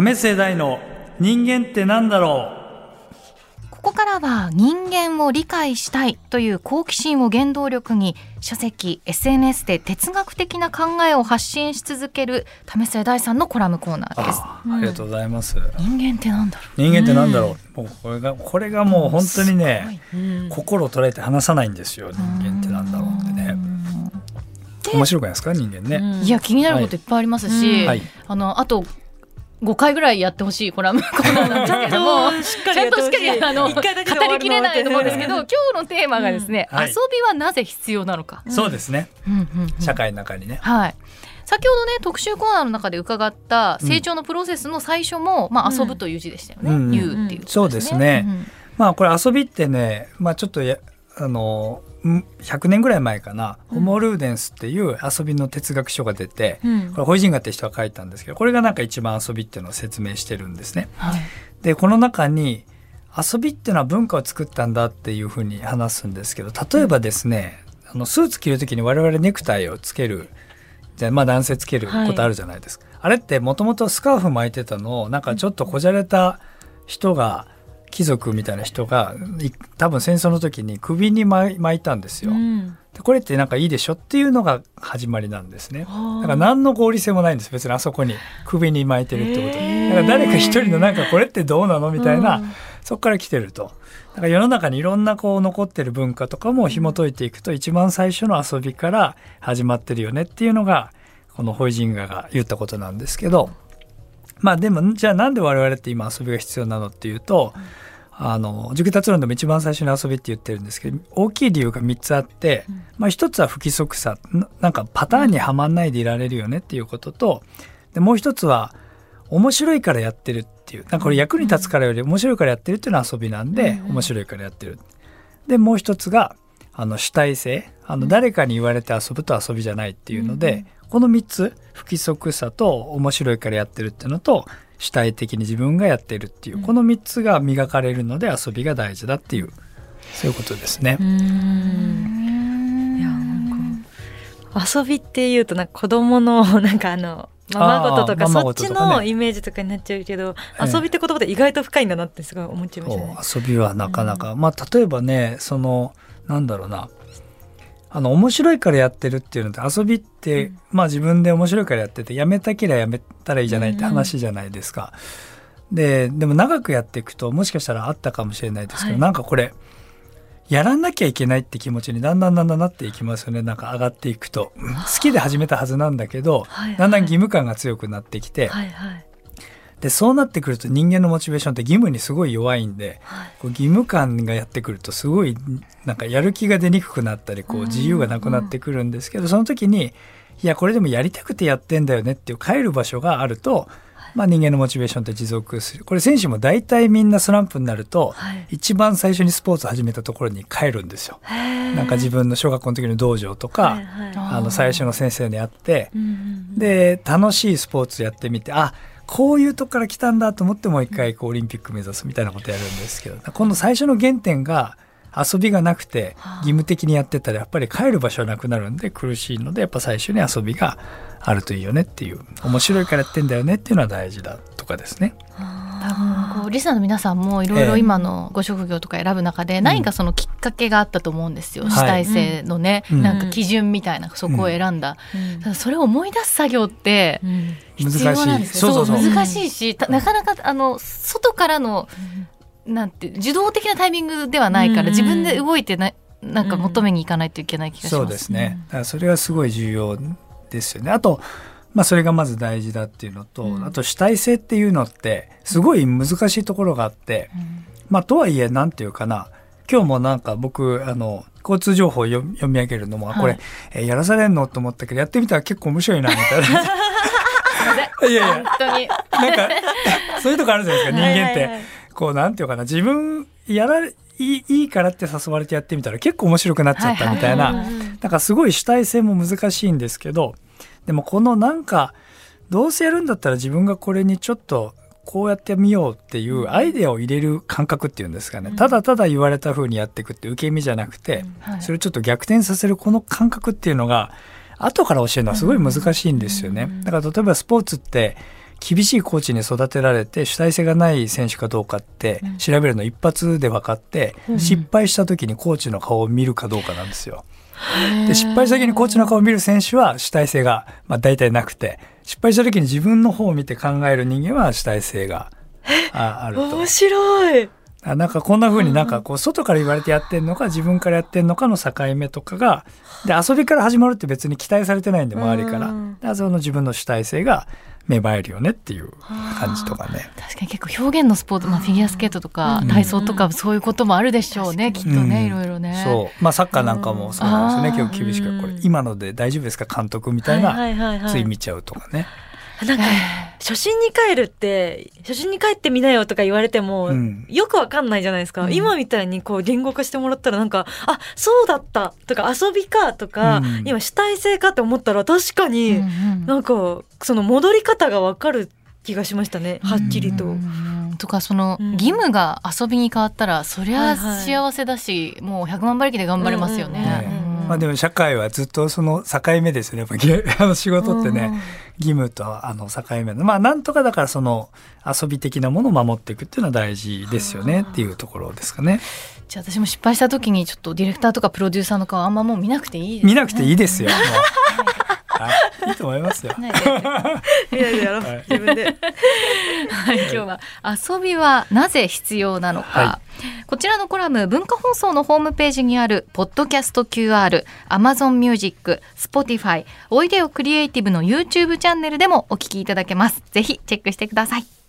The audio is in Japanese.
為末大の人間ってなんだろここからは人間を理解したいという好奇心を原動力に書籍 SNS で哲学的な考えを発信し続ける為末大さんのコラムコーナーです。あありがとうございます、人間ってなんだろ人間ってなんだろう、もうこれがこれがもう本当にね、うん。心を捉えて話さないんですよ。人間ってなんだろうってね。面白くないですか？人間ね、うん。ういや気になることいっぱいありますし、うん。はい。あのあと5回ぐらいやってほしいコラムコーナーなんですけどもしっかちゃんとしっかりあの語りきれないと思うんですけど今日のテーマがですね、うんはい。遊びはなぜ必要なのか、そうですね。うんうんうん。社会の中にね、はい。先ほどね特集コーナーの中で伺った成長のプロセスの最初も、まあ、うん。遊ぶという字でしたよね。うん。言うっていう、そうですね。うん。まあこれ遊びってねまあちょっとやあのん100年ぐらい前かな、ホモ・ルーデンスっていう遊びの哲学書が出て、うん。これホイジンガって人が書いたんですけどこれがなんか一番遊びっていうのを説明してるんですね。はい。でこの中に遊びっていうのは文化を作ったんだっていうふうに話すんですけど例えばですね、あのスーツ着る時に我々ネクタイをつけるじゃあまあ男性つけることあるじゃないですか、あれってもともとスカーフ巻いてたのをなんかちょっとこじゃれた人が貴族みたいな人がい多分戦争の時に首に巻いたんですよ。うん。でこれってなんかいいでしょっていうのが始まりなんですね。はあだから何の合理性もないんです別にあそこに首に巻いてるってこと。だから誰か一人のなんかこれってどうなのみたいな、うん。そこから来てると。だから世の中にいろんなこう残ってる文化とかも紐解いていくと一番最初の遊びから始まってるよねっていうのがこのホイジンガが言ったことなんですけどまあでもじゃあなんで我々って今遊びが必要なのっていうと、あの熟達論でも一番最初に遊びって言ってるんですけど大きい理由が3つあって、まあ、一つは不規則さななんかパターンにはまんないでいられるよねっていうこととでもう一つは面白いからやってるっていうなんかこれ役に立つからより面白いからやってるっていうのは遊びなんで、うん面白いからやってる。でもう一つがあの主体性。あの誰かに言われて遊ぶと遊びじゃないっていうので、この3つ不規則さと面白いからやってるっていうのと主体的に自分がやってるっていう、この3つが磨かれるので遊びが大事だっていうそういうことですね。うん。いやなんか遊びっていうとなんか子供の なんかあのままごととかそっちのイメージとかになっちゃうけど、ええ。遊びって言葉って意外と深いんだなってすごい思っちゃいましたね。遊びはなかなか、まあ例えばねそのなんだろうなあの面白いからやってるっていうので遊びって、まあ自分で面白いからやっててやめたけりゃやめたらいいじゃないって話じゃないですか。ででも長くやっていくともしかしたらあったかもしれないですけど、はい。なんかこれやらなきゃいけないって気持ちにだんだんだんだんなっていきますよねなんか上がっていくとうん好きで始めたはずなんだけど、はいはい。だんだん義務感が強くなってきて、はいはいでそうなってくると人間のモチベーションって義務にすごい弱いんで、はい。こう義務感がやってくるとすごいなんかやる気が出にくくなったりこう自由がなくなってくるんですけどその時にいやこれでもやりたくてやってんだよねっていう帰る場所があると、まあ、人間のモチベーションって持続する。これ選手も大体みんなスランプになると、はい。一番最初にスポーツ始めたところに帰るんですよ。なんか自分の小学校の時の道場とか、はいはい。あの最初の先生に会って、で楽しいスポーツやってみてあこういうとこから来たんだと思ってもう一回こうオリンピック目指すみたいなことやるんですけどこの最初の原点が遊びがなくて義務的にやってたらやっぱり帰る場所はなくなるんで苦しいのでやっぱ最初に遊びがあるといいよねっていう面白いからやってんだよねっていうのは大事だとかですね。多分こうリスナーの皆さんもいろいろ今のご職業とか選ぶ中で何かそのきっかけがあったと思うんですよ、はい。主体性のね、うん。なんか基準みたいなそこを選んだ、うん。ただそれを思い出す作業ってうん。必要なんですよ。難しい。そう難しいし、たなかなかあの外からのなんて受動的なタイミングではないから、うん。自分で動いてななんか求めに行かないといけない気がします。そうですね。それはすごい重要ですよね。あと、まあそれがまず大事だっていうのと、うん。あと主体性っていうのってすごい難しいところがあって、まあとはいえなんていうかな、今日もなんか僕あの交通情報を読読み上げるのも、あこれ、はいえーやらされんのと思ったけどやってみたら結構面白いなみたいな。いやいや。本当に。なんかそういうとこあるじゃないですか 人間って。はい。はいはいこうなんていうかな自分やられいいいいからって誘われてやってみたら結構面白くなっちゃったみたいな、はいはいうんなんかすごい主体性も難しいんですけどでもこのなんかどうせやるんだったら自分がこれにちょっとこうやってみようっていうアイデアを入れる感覚っていうんですかね、ただただ言われた風にやっていくって受け身じゃなくて、はい。それをちょっと逆転させるこの感覚っていうのが後から教えるのはすごい難しいんですよね。だから例えばスポーツって厳しいコーチに育てられて主体性がない選手かどうかって調べるの一発で分かって、うん。失敗した時にコーチの顔を見るかどうかなんですよ。で失敗した時にコーチの顔を見る選手は主体性が、まあ、大体なくて失敗した時に自分の方を見て考える人間は主体性がああると。面。白い。あなんかこんな風になんかこう外から言われてやってんのか自分からやってんのかの境目とかがで遊びから始まるって別に期待されてないんで周りから。うん。でその自分の主体性が芽生えるよねっていう感じとかね。確かに結構表現のスポーツ、まあ、フィギュアスケートとかうん。体操とかそういうこともあるでしょうね、きっとね、うん。いろいろね。そう。まあサッカーなんかもそうなんですよねうん結構厳しく。これうん今ので大丈夫ですか？監督みたいなはいはいはいはい。つい見ちゃうとかね。なんか初心に帰るって初心に帰ってみなよとか言われても、うん。よくわかんないじゃないですか、うん。今みたいにこう言語化してもらったらなんかあそうだった。とか遊びかとか、うん。今主体性かって思ったら確かに、なんかその戻り方がわかる気がしましたね。はっきりと。とかそのうん。義務が遊びに変わったらそりゃはいはい。幸せだし、もう100万馬力で頑張れますよね。まあでも社会はずっとその境目ですよね。やっぱぎ あの仕事ってね義務とあの境目の。まあなんとかだからその遊び的なものを守っていくっていうのは大事ですよね。っていうところですかね。じゃあ私も失敗した時にちょっとディレクターとかプロデューサーの顔あんまもう見なくていいです、ね、見なくていいですよ。いいと思いますよ。ね いやいややろうはい自分で。はい、今日は遊びはなぜ必要なのか、はこちらのコラム文化放送のホームページにあるポッドキャスト QR、Amazon Music、Spotify、おいでよクリエイティブの YouTube チャンネルでもお聞きいただけます。ぜひチェックしてください。